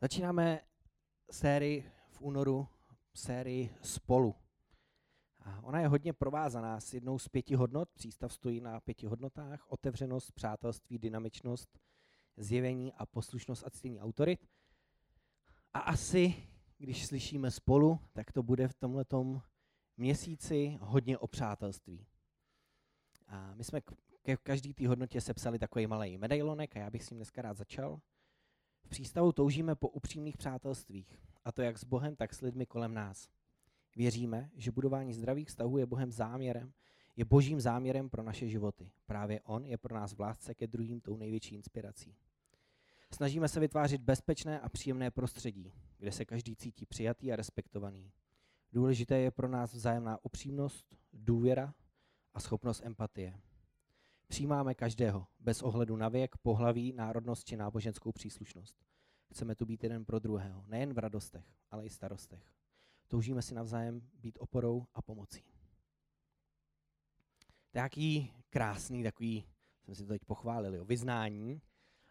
Začínáme sérii v únoru, sérii Spolu. A ona je hodně provázaná s jednou z pěti hodnot. Přístav stojí na pěti hodnotách. Otevřenost, přátelství, dynamičnost, zjevení a poslušnost a ctění autorit. A asi, když slyšíme spolu, tak to bude v tomhletom měsíci hodně o přátelství. A my jsme ke každý té hodnotě sepsali takový malý medailonek a já bych s ním dneska rád začal. V přístavu toužíme po upřímných přátelstvích, a to jak s Bohem, tak s lidmi kolem nás. Věříme, že budování zdravých vztahů je Bohem záměrem, je božím záměrem pro naše životy. Právě On je pro nás v lásce ke druhým tou největší inspirací. Snažíme se vytvářet bezpečné a příjemné prostředí, kde se každý cítí přijatý a respektovaný. Důležité je pro nás vzájemná upřímnost, důvěra a schopnost empatie. Přijímáme každého, bez ohledu na věk, pohlaví, národnost či náboženskou příslušnost. Chceme tu být jeden pro druhého, nejen v radostech, ale i starostech. Toužíme si navzájem být oporou a pomocí. Jaký krásný takový, jsem si to teď pochválil, jo, vyznání,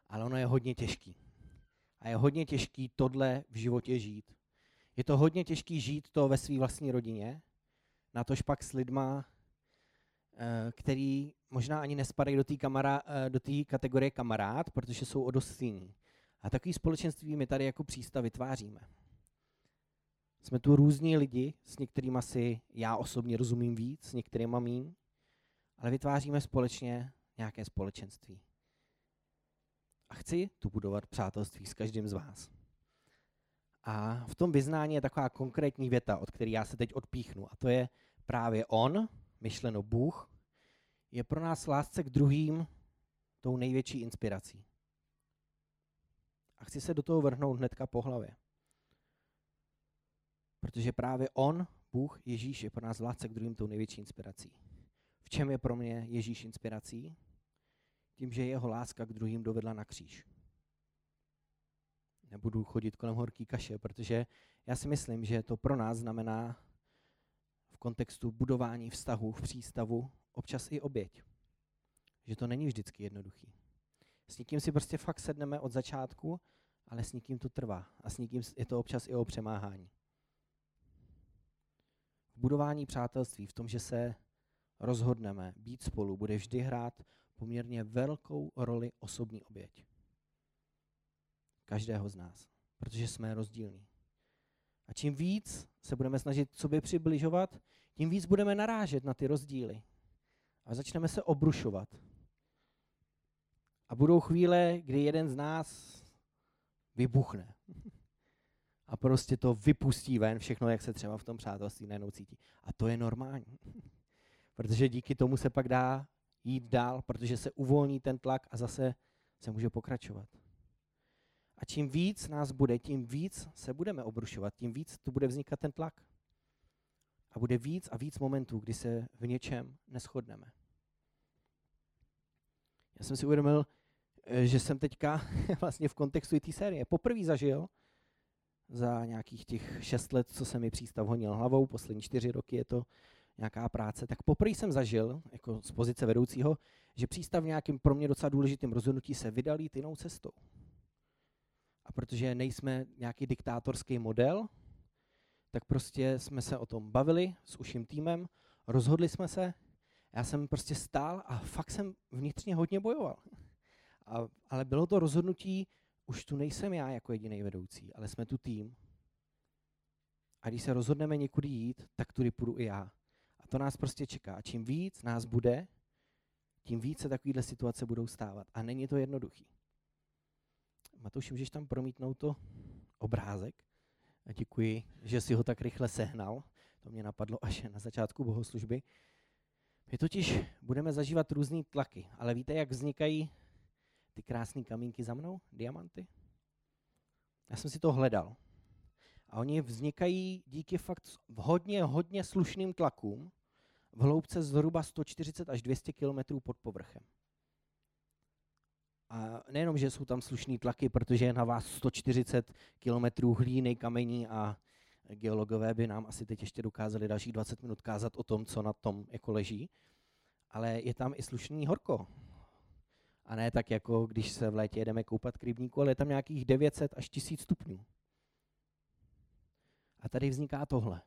ale ono je hodně těžký. A je hodně těžký tohle v životě žít. Je to hodně těžký žít to ve své vlastní rodině, na tož pak s lidma, který možná ani nespadají do té eh, do kategorie kamarád, protože jsou o dost stejný. A takový společenství my tady jako přístav vytváříme. Jsme tu různí lidi, s některými si já osobně rozumím víc, s některými mín, ale vytváříme společně nějaké společenství. A chci tu budovat přátelství s každým z vás. A v tom vyznání je taková konkrétní věta, od které já se teď odpíchnu. A to je právě on, myšleno Bůh, je pro nás lásce k druhým tou největší inspirací. A chci se do toho vrhnout hnedka po hlavě. Protože právě on, Bůh, Ježíš, je pro nás lásce k druhým tou největší inspirací. V čem je pro mě Ježíš inspirací? Tím, že jeho láska k druhým dovedla na kříž. Nebudu chodit kolem horký kaše, protože já si myslím, že to pro nás znamená v kontextu budování vztahu v přístavu občas i oběť. Že to není vždycky jednoduchý. S někým si prostě fakt sedneme od začátku, ale s někým to trvá. A s někým je to občas i o přemáhání. V budování přátelství, v tom, že se rozhodneme být spolu, bude vždy hrát poměrně velkou roli osobní oběť. Každého z nás, protože jsme rozdílní. A čím víc se budeme snažit sobě přibližovat, tím víc budeme narážet na ty rozdíly. A začneme se obrušovat. A budou chvíle, kdy jeden z nás vybuchne. A prostě to vypustí ven všechno, jak se třeba v tom přátelství najednou cítí. A to je normální. Protože díky tomu se pak dá jít dál, protože se uvolní ten tlak a zase se může pokračovat. A čím víc nás bude, tím víc se budeme obrušovat, tím víc tu bude vznikat ten tlak. A bude víc a víc momentů, kdy se v něčem neschodneme. Já jsem si uvědomil, eh, že jsem teďka vlastně v kontextu té série poprvé zažil za nějakých těch šest let, co jsem mi přístav honil hlavou, poslední čtyři roky je to nějaká práce, tak poprvé jsem zažil, jako z pozice vedoucího, že přístav v nějakým pro mě docela důležitým rozhodnutí se vydal jít jinou cestou. Protože nejsme nějaký diktátorský model, tak prostě jsme se o tom bavili s uším týmem, rozhodli jsme se, já jsem prostě stál a fakt jsem vnitřně hodně bojoval. A, ale bylo to rozhodnutí, už tu nejsem já jako jediný vedoucí, ale jsme tu tým. A když se rozhodneme někudy jít, tak tudy půjdu i já. A to nás prostě čeká. A čím víc nás bude, tím více takovéhle situace budou stávat. A není to jednoduchý. Matouš, můžeš tam promítnout to obrázek? A děkuji, že si ho tak rychle sehnal. To mě napadlo až na začátku bohoslužby. My totiž budeme zažívat různé tlaky, ale víte, jak vznikají ty krásné kamínky za mnou, diamanty? Já jsem si to hledal. A oni vznikají díky fakt hodně, hodně slušným tlakům v hloubce zhruba 140 až 200 km pod povrchem. A nejenom, že jsou tam slušný tlaky, protože je na vás 140 km hlíny, kamení a geologové by nám asi teď ještě dokázali dalších 20 minut kázat o tom, co na tom jako leží, ale je tam i slušný horko. A ne tak, jako když se v létě jedeme koupat k rybníku, ale je tam nějakých 900 až 1000 stupňů. A tady vzniká tohle.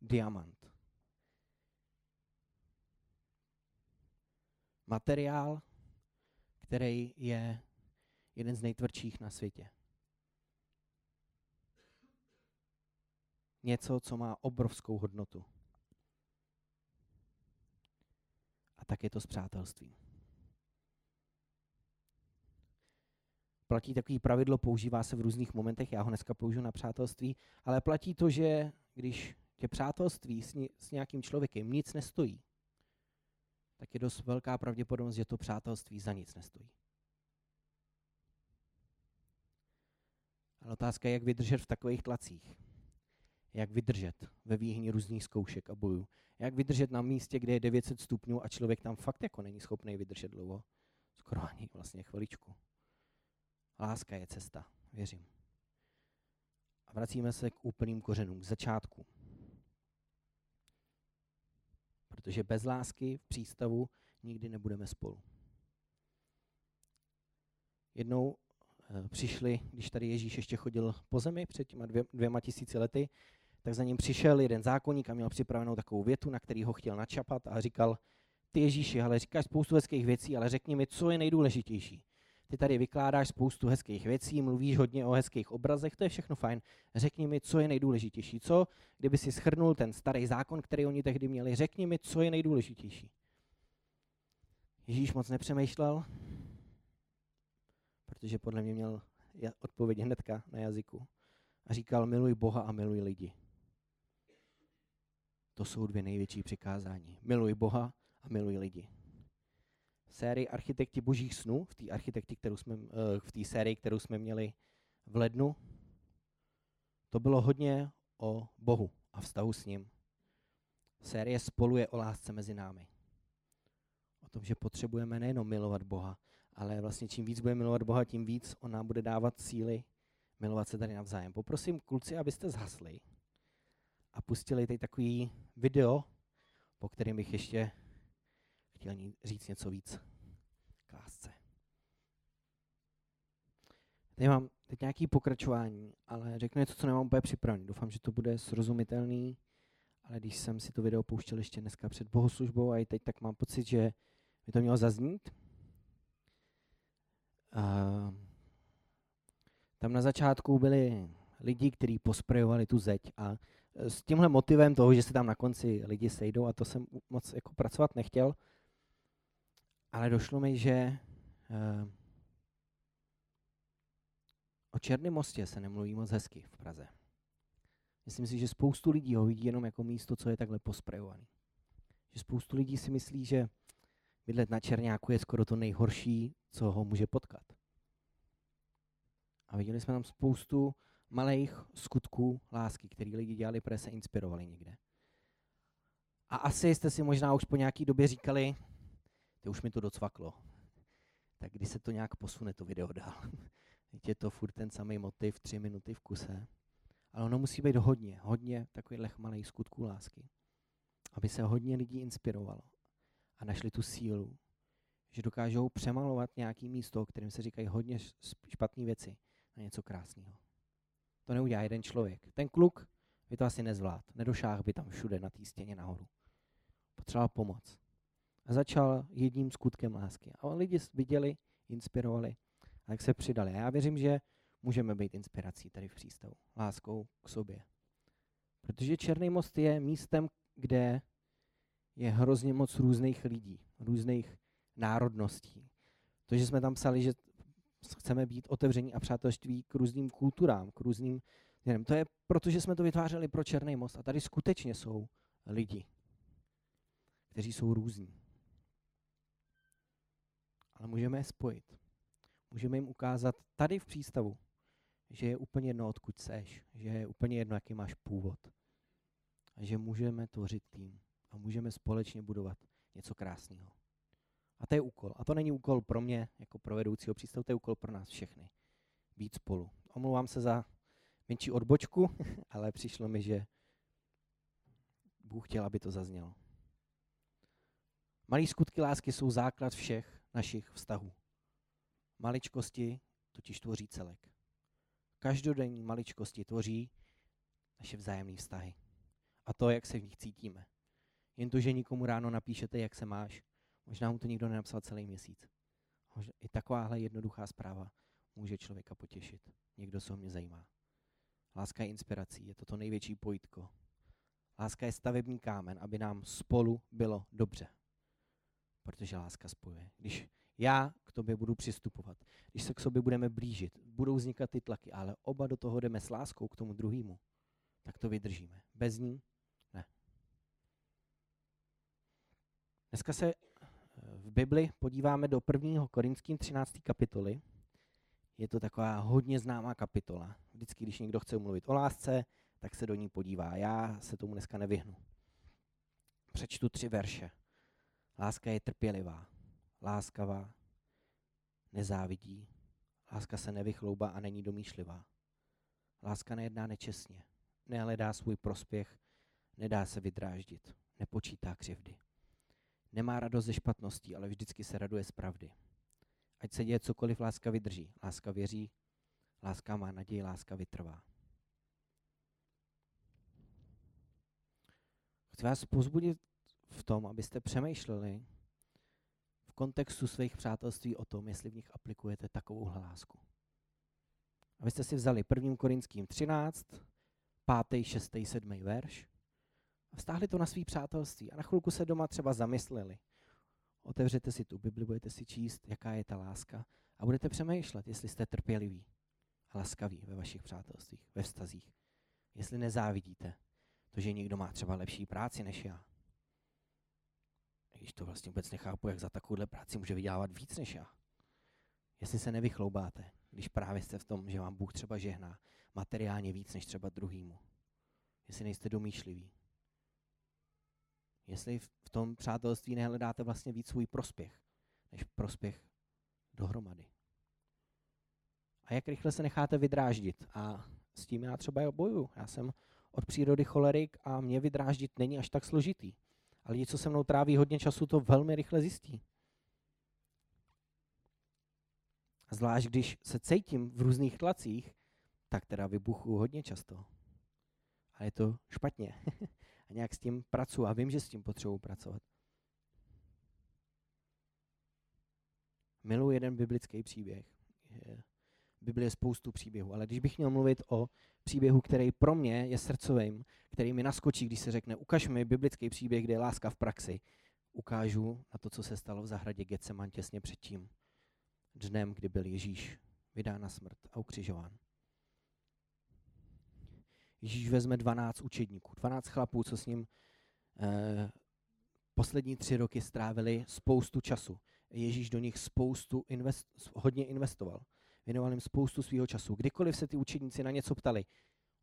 Diamant. Materiál, který je jeden z nejtvrdších na světě. Něco, co má obrovskou hodnotu. A tak je to s přátelstvím. Platí takový pravidlo, používá se v různých momentech, já ho dneska použiju na přátelství, ale platí to, že když tě přátelství s, ní, s nějakým člověkem nic nestojí, tak je dost velká pravděpodobnost, že to přátelství za nic nestojí. Ale otázka je, jak vydržet v takových tlacích. Jak vydržet ve výhni různých zkoušek a bojů. Jak vydržet na místě, kde je 900 stupňů a člověk tam fakt jako není schopný vydržet dlouho. Skoro ani vlastně chviličku. Láska je cesta, věřím. A vracíme se k úplným kořenům, k začátku. Protože bez lásky v přístavu nikdy nebudeme spolu. Jednou e, přišli, když tady Ježíš ještě chodil po zemi před těma dvě, dvěma tisíci lety, tak za ním přišel jeden zákonník a měl připravenou takovou větu, na který ho chtěl načapat a říkal, ty Ježíši, ale říkáš spoustu hezkých věcí, ale řekni mi, co je nejdůležitější. Ty tady vykládáš spoustu hezkých věcí, mluvíš hodně o hezkých obrazech, to je všechno fajn. Řekni mi, co je nejdůležitější. Co, kdyby si schrnul ten starý zákon, který oni tehdy měli, řekni mi, co je nejdůležitější. Ježíš moc nepřemýšlel, protože podle mě měl odpověď hnedka na jazyku. A říkal, miluj Boha a miluj lidi. To jsou dvě největší přikázání. Miluj Boha a miluj lidi sérii Architekti božích snů, v té architekti, kterou jsme, eh, v té sérii, kterou jsme měli v lednu, to bylo hodně o Bohu a vztahu s ním. Série spolu je o lásce mezi námi. O tom, že potřebujeme nejenom milovat Boha, ale vlastně čím víc budeme milovat Boha, tím víc on nám bude dávat síly milovat se tady navzájem. Poprosím kluci, abyste zhasli a pustili tady takový video, po kterém bych ještě chtěl říct něco víc k lásce. Teď mám teď nějaké pokračování, ale řeknu něco, co nemám úplně připravené. Doufám, že to bude srozumitelný, ale když jsem si to video pouštěl ještě dneska před bohoslužbou a i teď, tak mám pocit, že by to mělo zaznít. Uh, tam na začátku byli lidi, kteří posprejovali tu zeď a s tímhle motivem toho, že se tam na konci lidi sejdou a to jsem moc jako pracovat nechtěl, ale došlo mi, že uh, o Černém mostě se nemluví moc hezky v Praze. Myslím si, že spoustu lidí ho vidí jenom jako místo, co je takhle posprejovaný. Že spoustu lidí si myslí, že bydlet na Černáku je skoro to nejhorší, co ho může potkat. A viděli jsme tam spoustu malých skutků lásky, které lidi dělali, protože se inspirovali někde. A asi jste si možná už po nějaký době říkali, to už mi to docvaklo. Tak když se to nějak posune, to video dál. Teď je to furt ten samý motiv, tři minuty v kuse. Ale ono musí být hodně, hodně takových malých skutků lásky. Aby se hodně lidí inspirovalo a našli tu sílu, že dokážou přemalovat nějaký místo, kterým se říkají hodně špatné věci, na něco krásného. To neudělá jeden člověk. Ten kluk by to asi nezvlád. Nedošáhl by tam všude na té stěně nahoru. Potřeboval pomoc a začal jedním skutkem lásky. A lidi viděli, inspirovali a jak se přidali. A já věřím, že můžeme být inspirací tady v přístavu. Láskou k sobě. Protože Černý most je místem, kde je hrozně moc různých lidí, různých národností. To, že jsme tam psali, že chceme být otevření a přátelství k různým kulturám, k různým nevím, to je proto, že jsme to vytvářeli pro Černý most. A tady skutečně jsou lidi, kteří jsou různí ale můžeme je spojit. Můžeme jim ukázat tady v přístavu, že je úplně jedno, odkud seš, že je úplně jedno, jaký máš původ. A že můžeme tvořit tým a můžeme společně budovat něco krásného. A to je úkol. A to není úkol pro mě, jako pro vedoucího přístavu, to je úkol pro nás všechny. Být spolu. Omlouvám se za menší odbočku, ale přišlo mi, že Bůh chtěl, aby to zaznělo. Malý skutky lásky jsou základ všech našich vztahů. Maličkosti totiž tvoří celek. Každodenní maličkosti tvoří naše vzájemné vztahy. A to, jak se v nich cítíme. Jen to, že nikomu ráno napíšete, jak se máš, možná mu to nikdo nenapsal celý měsíc. I takováhle jednoduchá zpráva může člověka potěšit. Někdo se o mě zajímá. Láska je inspirací, je to to největší pojitko. Láska je stavební kámen, aby nám spolu bylo dobře. Protože láska spojuje. Když já k tobě budu přistupovat, když se k sobě budeme blížit, budou vznikat ty tlaky, ale oba do toho jdeme s láskou k tomu druhému, tak to vydržíme. Bez ní ne. Dneska se v Bibli podíváme do 1. Korinským 13. kapitoly. Je to taková hodně známá kapitola. Vždycky, když někdo chce mluvit o lásce, tak se do ní podívá. Já se tomu dneska nevyhnu. Přečtu tři verše. Láska je trpělivá, láskavá, nezávidí. Láska se nevychloubá a není domýšlivá. Láska nejedná nečestně, nehledá svůj prospěch, nedá se vydráždit, nepočítá křivdy. Nemá radost ze špatností, ale vždycky se raduje z pravdy. Ať se děje cokoliv, láska vydrží. Láska věří, láska má naději, láska vytrvá. Chci vás pozbudit v tom, abyste přemýšleli v kontextu svých přátelství o tom, jestli v nich aplikujete takovou lásku. Abyste si vzali 1. Korinským 13, 5., 6., 7. verš a vztáhli to na svý přátelství a na chvilku se doma třeba zamysleli. Otevřete si tu Bibli, budete si číst, jaká je ta láska a budete přemýšlet, jestli jste trpěliví a laskaví ve vašich přátelstvích, ve vztazích. Jestli nezávidíte to, že někdo má třeba lepší práci než já. Když to vlastně vůbec nechápu, jak za takovouhle práci může vydělávat víc než já. Jestli se nevychloubáte, když právě jste v tom, že vám Bůh třeba žehná materiálně víc než třeba druhýmu. Jestli nejste domýšliví, jestli v tom přátelství nehledáte vlastně víc svůj prospěch, než prospěch dohromady. A jak rychle se necháte vydráždit. A s tím já třeba bojuju. Já jsem od přírody cholerik a mě vydráždit není až tak složitý. Ale lidi, co se mnou tráví hodně času, to velmi rychle zjistí. A zvlášť, když se cítím v různých tlacích, tak teda vybuchu hodně často. A je to špatně. a nějak s tím pracuji a vím, že s tím potřebuji pracovat. Miluji jeden biblický příběh. Bibli je spoustu příběhů, ale když bych měl mluvit o příběhu, který pro mě je srdcovým, který mi naskočí, když se řekne, ukaž mi biblický příběh, kde je láska v praxi, ukážu na to, co se stalo v zahradě Getseman těsně předtím, dnem, kdy byl Ježíš vydán na smrt a ukřižován. Ježíš vezme 12 učedníků, 12 chlapů, co s ním eh, poslední tři roky strávili spoustu času. Ježíš do nich spoustu invest, hodně investoval. Věnoval jim spoustu svého času. Kdykoliv se ty učedníci na něco ptali,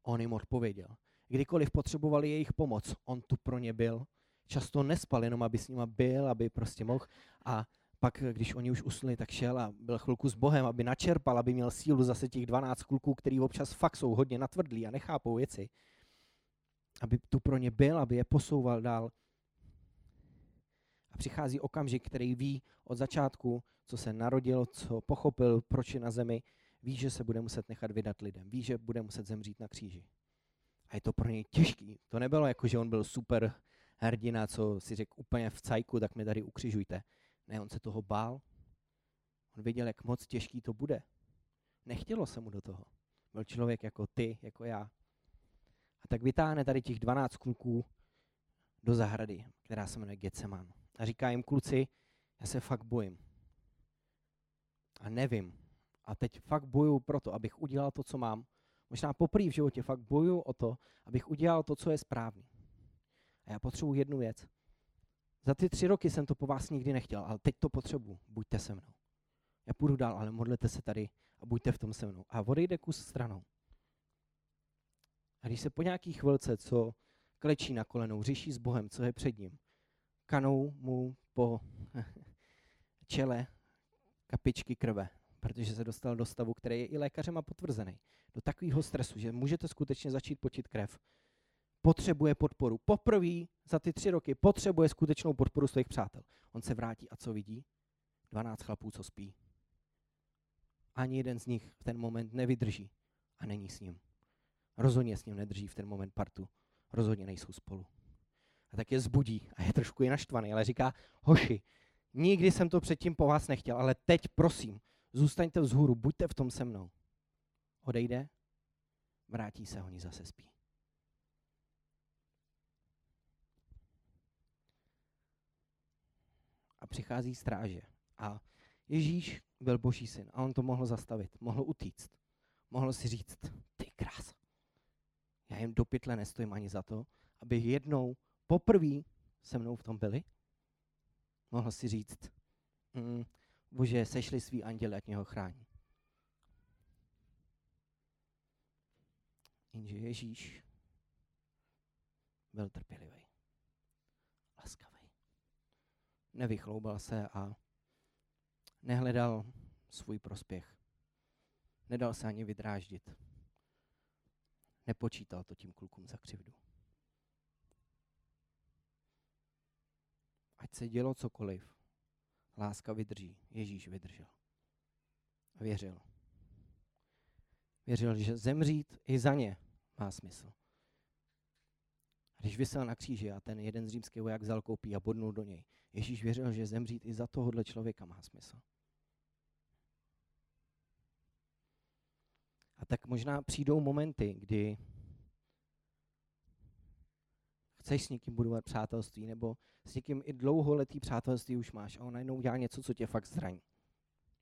on jim odpověděl. Kdykoliv potřebovali jejich pomoc, on tu pro ně byl. Často nespal, jenom aby s nima byl, aby prostě mohl. A pak, když oni už usnuli, tak šel a byl chvilku s Bohem, aby načerpal, aby měl sílu zase těch 12 kluků, který občas fakt jsou hodně natvrdlí a nechápou věci. Aby tu pro ně byl, aby je posouval dál. A přichází okamžik, který ví od začátku, co se narodil, co pochopil, proč je na zemi, ví, že se bude muset nechat vydat lidem, ví, že bude muset zemřít na kříži. A je to pro něj těžký. To nebylo jako, že on byl super hrdina, co si řekl úplně v cajku, tak mě tady ukřižujte. Ne, on se toho bál. On věděl, jak moc těžký to bude. Nechtělo se mu do toho. Byl člověk jako ty, jako já. A tak vytáhne tady těch 12 kluků do zahrady, která se jmenuje Getseman. A říká jim, kluci, já se fakt bojím. A nevím. A teď fakt bojuju proto, abych udělal to, co mám. Možná poprvé v životě fakt bojuju o to, abych udělal to, co je správný. A já potřebuji jednu věc. Za ty tři roky jsem to po vás nikdy nechtěl, ale teď to potřebuji. Buďte se mnou. Já půjdu dál, ale modlete se tady a buďte v tom se mnou. A odejde kus stranou. A když se po nějaký chvilce, co klečí na kolenou, řeší s Bohem, co je před ním, kanou mu po čele kapičky krve, protože se dostal do stavu, který je i lékařema potvrzený. Do takového stresu, že můžete skutečně začít počít krev potřebuje podporu. Poprvé za ty tři roky potřebuje skutečnou podporu svých přátel. On se vrátí a co vidí? 12 chlapů, co spí. Ani jeden z nich v ten moment nevydrží a není s ním. Rozhodně s ním nedrží v ten moment partu. Rozhodně nejsou spolu. A tak je zbudí a je trošku i naštvaný, ale říká, hoši, nikdy jsem to předtím po vás nechtěl, ale teď prosím, zůstaňte vzhůru, buďte v tom se mnou. Odejde, vrátí se, oni zase spí. A přichází stráže. A Ježíš byl boží syn a on to mohl zastavit, mohl utíct. Mohl si říct, ty krás, já jim do pytle nestojím ani za to, aby jednou poprvé se mnou v tom byli. Mohl si říct, mm, bože, sešli svý anděle, ať mě ho chrání. Jenže Ježíš byl trpělivý, laskavý. Nevychloubal se a nehledal svůj prospěch. Nedal se ani vydráždit. Nepočítal to tím klukům za křivdu. Ať se dělo cokoliv, láska vydrží. Ježíš vydržel. A věřil. Věřil, že zemřít i za ně má smysl. A když vysel na kříži a ten jeden z římských voják vzal koupí a bodnul do něj, Ježíš věřil, že zemřít i za tohohle člověka má smysl. A tak možná přijdou momenty, kdy chceš s někým budovat přátelství, nebo s někým i dlouholetý přátelství už máš a on najednou udělá něco, co tě fakt zraní,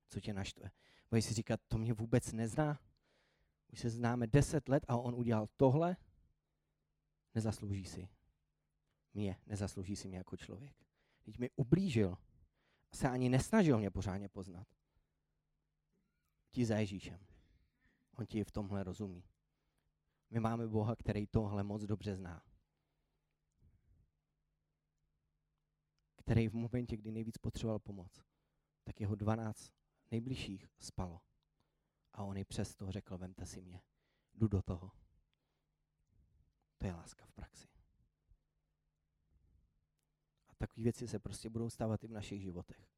co tě naštve. Budeš si říkat, to mě vůbec nezná, už se známe deset let a on udělal tohle, nezaslouží si mě, nezaslouží si mě jako člověk. Teď mi ublížil, se ani nesnažil mě pořádně poznat. Ti za Ježíšem. On ti v tomhle rozumí. My máme Boha, který tohle moc dobře zná. Který v momentě, kdy nejvíc potřeboval pomoc, tak jeho 12 nejbližších spalo. A on i přesto řekl, vemte si mě, jdu do toho. To je láska v praxi. A takové věci se prostě budou stávat i v našich životech.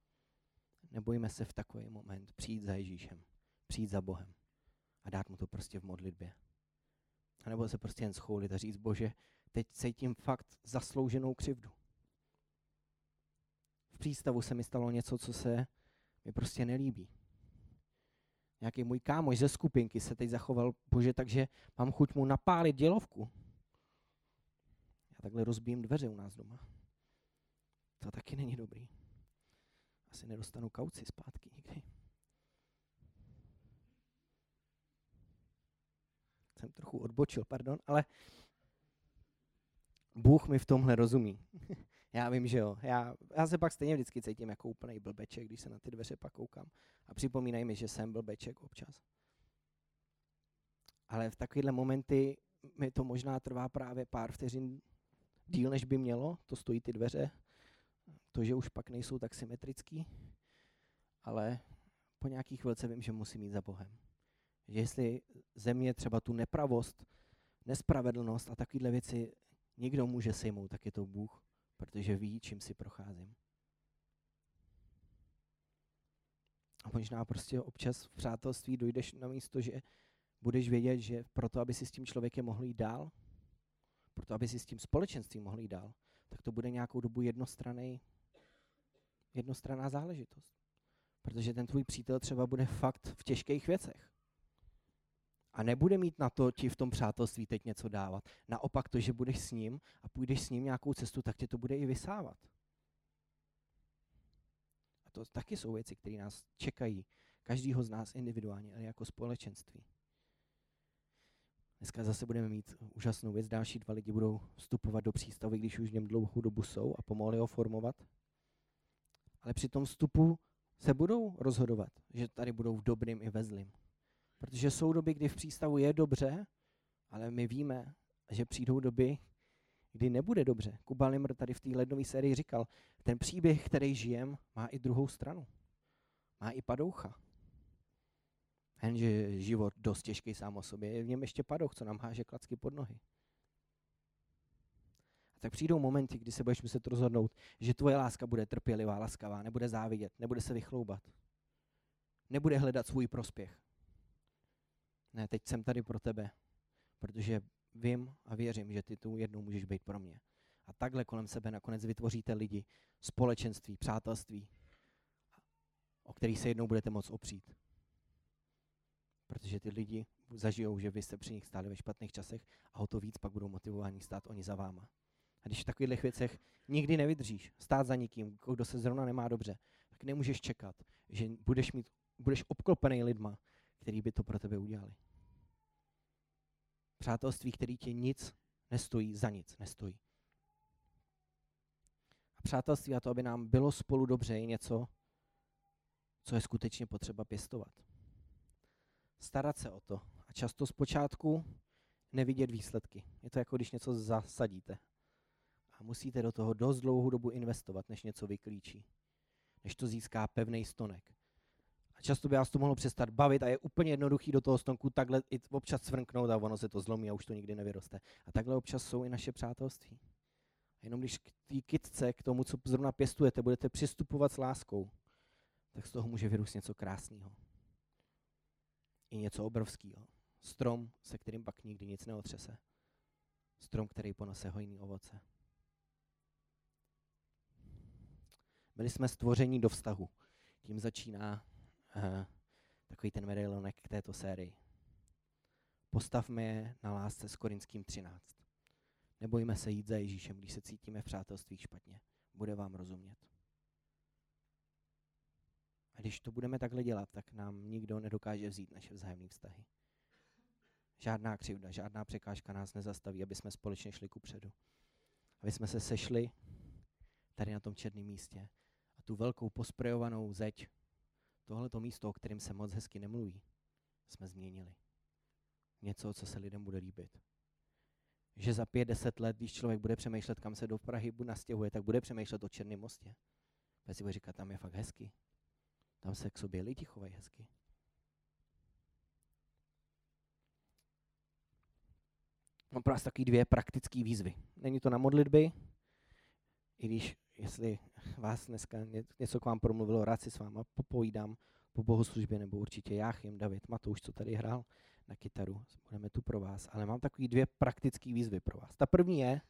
Nebojíme se v takový moment přijít za Ježíšem, přijít za Bohem a dát mu to prostě v modlitbě. A nebo se prostě jen schoulit a říct, bože, teď cítím fakt zaslouženou křivdu. Přístavu se mi stalo něco, co se mi prostě nelíbí. Nějaký můj kámoš ze skupinky se teď zachoval, bože, takže mám chuť mu napálit dělovku. Já takhle rozbijím dveře u nás doma. To taky není dobrý. Asi nedostanu kauci zpátky nikdy. jsem trochu odbočil, pardon, ale Bůh mi v tomhle rozumí. já vím, že jo. Já, já se pak stejně vždycky cítím jako úplný blbeček, když se na ty dveře pak koukám. A připomínají mi, že jsem blbeček občas. Ale v takovéhle momenty mi to možná trvá právě pár vteřin díl, než by mělo. To stojí ty dveře. To, že už pak nejsou tak symetrický. Ale po nějakých chvilce vím, že musím jít za Bohem. Že jestli země třeba tu nepravost, nespravedlnost a takovéhle věci někdo může sejmout, tak je to Bůh, protože ví, čím si procházím. A možná prostě občas v přátelství dojdeš na místo, že budeš vědět, že proto, aby si s tím člověkem mohl jít dál, proto, aby si s tím společenstvím mohl jít dál, tak to bude nějakou dobu jednostranný, jednostranná záležitost. Protože ten tvůj přítel třeba bude fakt v těžkých věcech a nebude mít na to ti v tom přátelství teď něco dávat. Naopak to, že budeš s ním a půjdeš s ním nějakou cestu, tak tě to bude i vysávat. A to taky jsou věci, které nás čekají, každýho z nás individuálně, ale jako společenství. Dneska zase budeme mít úžasnou věc, další dva lidi budou vstupovat do přístavy, když už v něm dlouhou dobu jsou a pomohli ho formovat. Ale při tom vstupu se budou rozhodovat, že tady budou v dobrým i ve zlým. Protože jsou doby, kdy v přístavu je dobře, ale my víme, že přijdou doby, kdy nebude dobře. Kuba Limr tady v té lednové sérii říkal, ten příběh, který žijem, má i druhou stranu. Má i padoucha. Jenže život dost těžký sám o sobě, je v něm ještě padouch, co nám háže klacky pod nohy. A tak přijdou momenty, kdy se budeš muset rozhodnout, že tvoje láska bude trpělivá, laskavá, nebude závidět, nebude se vychloubat, nebude hledat svůj prospěch. Ne, teď jsem tady pro tebe, protože vím a věřím, že ty tu jednou můžeš být pro mě. A takhle kolem sebe nakonec vytvoříte lidi, společenství, přátelství, o který se jednou budete moct opřít. Protože ty lidi zažijou, že vy jste při nich stáli ve špatných časech a o to víc pak budou motivováni stát oni za váma. A když v takových věcech nikdy nevydržíš, stát za nikým, kdo se zrovna nemá dobře, tak nemůžeš čekat, že budeš, mít, budeš obklopený lidma, který by to pro tebe udělali. Přátelství, který tě nic nestojí, za nic nestojí. A přátelství a to, aby nám bylo spolu dobře, je něco, co je skutečně potřeba pěstovat. Starat se o to. A často zpočátku nevidět výsledky. Je to jako když něco zasadíte. A musíte do toho dost dlouhou dobu investovat, než něco vyklíčí. Než to získá pevný stonek. Často by vás to mohlo přestat bavit a je úplně jednoduchý do toho stonku takhle i občas svrnknout a ono se to zlomí a už to nikdy nevyroste. A takhle občas jsou i naše přátelství. A jenom když k té kytce, k tomu, co zrovna pěstujete, budete přistupovat s láskou, tak z toho může vyrůst něco krásného. I něco obrovského. Strom, se kterým pak nikdy nic neotřese. Strom, který ponese hojný ovoce. Byli jsme stvoření do vztahu. Tím začíná takový ten medailonek k této sérii. Postavme je na lásce s Korinským 13. Nebojme se jít za Ježíšem, když se cítíme v přátelství špatně. Bude vám rozumět. A když to budeme takhle dělat, tak nám nikdo nedokáže vzít naše vzájemné vztahy. Žádná křivda, žádná překážka nás nezastaví, aby jsme společně šli ku předu. Aby jsme se sešli tady na tom černém místě a tu velkou posprejovanou zeď, tohleto místo, o kterém se moc hezky nemluví, jsme změnili. Něco, co se lidem bude líbit. Že za pět, deset let, když člověk bude přemýšlet, kam se do Prahy nastěhuje, tak bude přemýšlet o Černém mostě. Protože si bude říkat, tam je fakt hezky. Tam se k sobě lidi chovají hezky. Mám pro vás taky dvě praktické výzvy. Není to na modlitby, i když, jestli vás dneska něco k vám promluvilo, rád si s váma popovídám po bohoslužbě, nebo určitě Jáchym, David, Matouš, co tady hrál na kytaru. Budeme tu pro vás. Ale mám takový dvě praktické výzvy pro vás. Ta první je,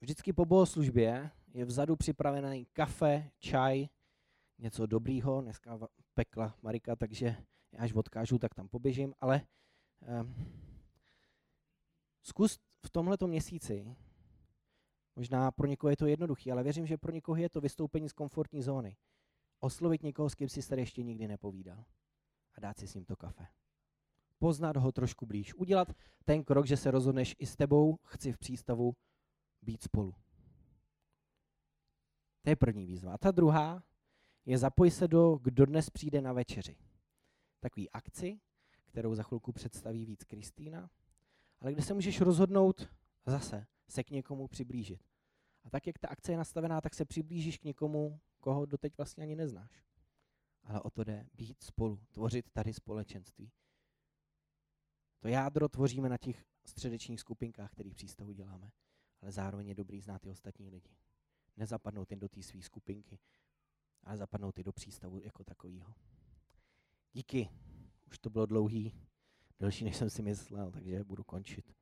vždycky po bohoslužbě je vzadu připravený kafe, čaj, něco dobrýho. Dneska pekla Marika, takže až odkážu, tak tam poběžím, ale um, zkus v tomhleto měsíci, možná pro někoho je to jednoduchý, ale věřím, že pro někoho je to vystoupení z komfortní zóny. Oslovit někoho, s kým si tady ještě nikdy nepovídal a dát si s ním to kafe. Poznat ho trošku blíž. Udělat ten krok, že se rozhodneš i s tebou, chci v přístavu být spolu. To je první výzva. A ta druhá, je zapoj se do Kdo dnes přijde na večeři. Takový akci, kterou za chvilku představí víc Kristýna, ale kde se můžeš rozhodnout zase se k někomu přiblížit. A tak, jak ta akce je nastavená, tak se přiblížíš k někomu, koho doteď vlastně ani neznáš. Ale o to jde být spolu, tvořit tady společenství. To jádro tvoříme na těch středečních skupinkách, kterých přístavu děláme, ale zároveň je dobrý znát i ostatní lidi. Nezapadnout jen do té své skupinky, ale zapadnout i do přístavu jako takového. Díky. Už to bylo dlouhý, delší, než jsem si myslel, takže budu končit.